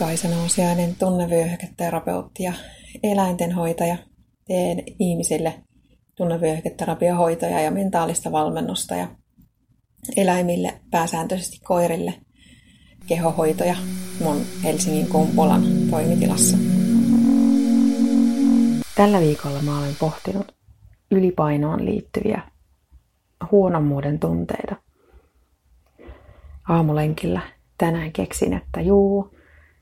Kaisa Nousiainen, tunnevyöhyketerapeutti ja eläintenhoitaja. Teen ihmisille tunnevyöhyketerapiahoitoja ja mentaalista valmennusta ja eläimille, pääsääntöisesti koirille, kehohoitoja mun Helsingin Kumpulan toimitilassa. Tällä viikolla mä olen pohtinut ylipainoon liittyviä huonommuuden tunteita. Aamulenkillä tänään keksin, että juu,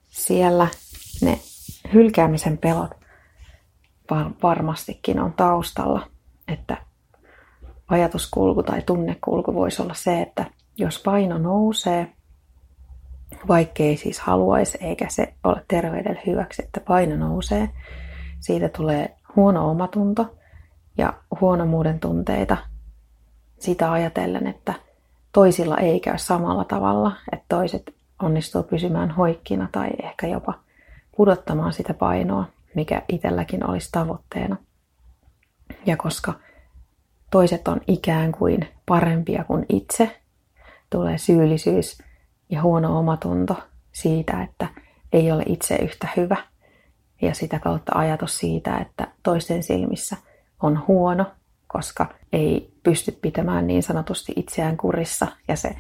siellä ne hylkäämisen pelot varmastikin on taustalla, että ajatuskulku tai tunnekulku voisi olla se, että jos paino nousee, vaikkei siis haluaisi eikä se ole terveydelle hyväksi, että paino nousee, siitä tulee huono omatunto ja huonomuuden tunteita sitä ajatellen, että toisilla ei käy samalla tavalla, että toiset onnistuu pysymään hoikkina tai ehkä jopa pudottamaan sitä painoa, mikä itselläkin olisi tavoitteena. Ja koska toiset on ikään kuin parempia kuin itse, tulee syyllisyys ja huono omatunto siitä, että ei ole itse yhtä hyvä. Ja sitä kautta ajatus siitä, että toisten silmissä on huono, koska ei pysty pitämään niin sanotusti itseään kurissa ja se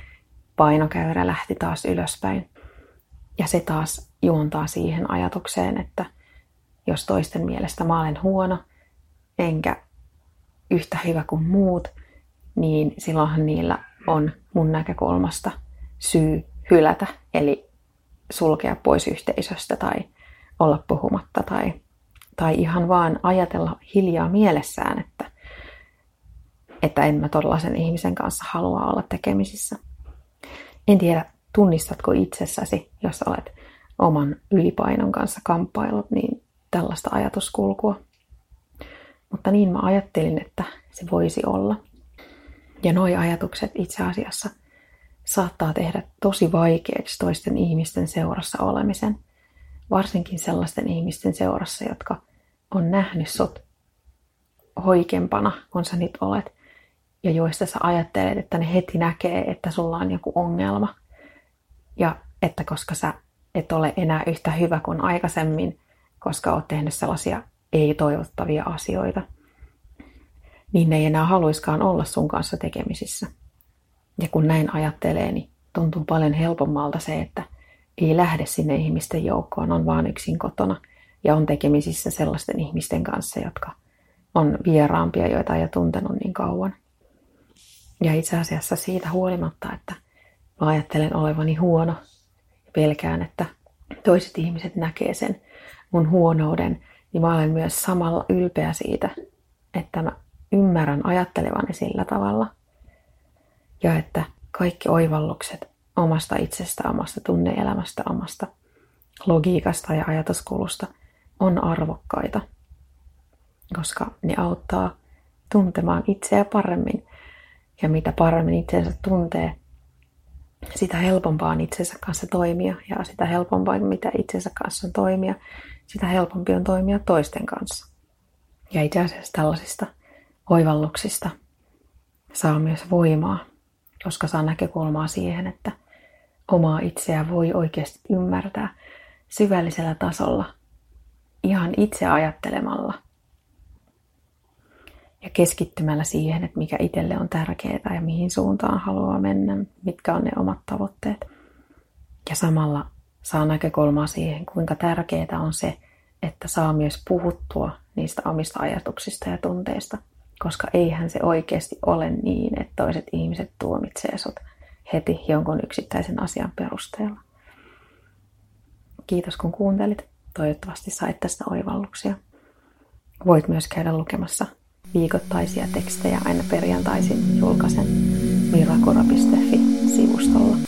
painokäyrä lähti taas ylöspäin. Ja se taas juontaa siihen ajatukseen, että jos toisten mielestä mä olen huono, enkä yhtä hyvä kuin muut, niin silloinhan niillä on mun näkökulmasta syy hylätä, eli sulkea pois yhteisöstä tai olla puhumatta tai, tai ihan vaan ajatella hiljaa mielessään, että, että en mä tollaisen ihmisen kanssa halua olla tekemisissä. En tiedä, tunnistatko itsessäsi, jos olet oman ylipainon kanssa kamppailut, niin tällaista ajatuskulkua. Mutta niin mä ajattelin, että se voisi olla. Ja nuo ajatukset itse asiassa saattaa tehdä tosi vaikeaksi toisten ihmisten seurassa olemisen. Varsinkin sellaisten ihmisten seurassa, jotka on nähnyt sut hoikempana, kun sä nyt olet ja joista sä ajattelet, että ne heti näkee, että sulla on joku ongelma. Ja että koska sä et ole enää yhtä hyvä kuin aikaisemmin, koska oot tehnyt sellaisia ei-toivottavia asioita, niin ne ei enää haluiskaan olla sun kanssa tekemisissä. Ja kun näin ajattelee, niin tuntuu paljon helpommalta se, että ei lähde sinne ihmisten joukkoon, on vaan yksin kotona ja on tekemisissä sellaisten ihmisten kanssa, jotka on vieraampia, joita ei ole tuntenut niin kauan. Ja itse asiassa siitä huolimatta, että mä ajattelen olevani huono, pelkään, että toiset ihmiset näkee sen mun huonouden, niin mä olen myös samalla ylpeä siitä, että mä ymmärrän ajattelevani sillä tavalla. Ja että kaikki oivallukset omasta itsestä, omasta tunneelämästä, omasta logiikasta ja ajatuskulusta on arvokkaita, koska ne auttaa tuntemaan itseä paremmin ja mitä paremmin itsensä tuntee, sitä helpompaa on itsensä kanssa toimia. Ja sitä helpompaa, mitä itsensä kanssa on toimia, sitä helpompi on toimia toisten kanssa. Ja itse asiassa tällaisista oivalluksista saa myös voimaa, koska saa näkökulmaa siihen, että omaa itseä voi oikeasti ymmärtää syvällisellä tasolla ihan itse ajattelemalla – ja keskittymällä siihen, että mikä itselle on tärkeää ja mihin suuntaan haluaa mennä, mitkä on ne omat tavoitteet. Ja samalla saa näkökulmaa siihen, kuinka tärkeää on se, että saa myös puhuttua niistä omista ajatuksista ja tunteista, koska eihän se oikeasti ole niin, että toiset ihmiset tuomitsee sut heti jonkun yksittäisen asian perusteella. Kiitos kun kuuntelit. Toivottavasti sait tästä oivalluksia. Voit myös käydä lukemassa viikoittaisia tekstejä aina perjantaisin julkaisen mirakura.fi sivustolla.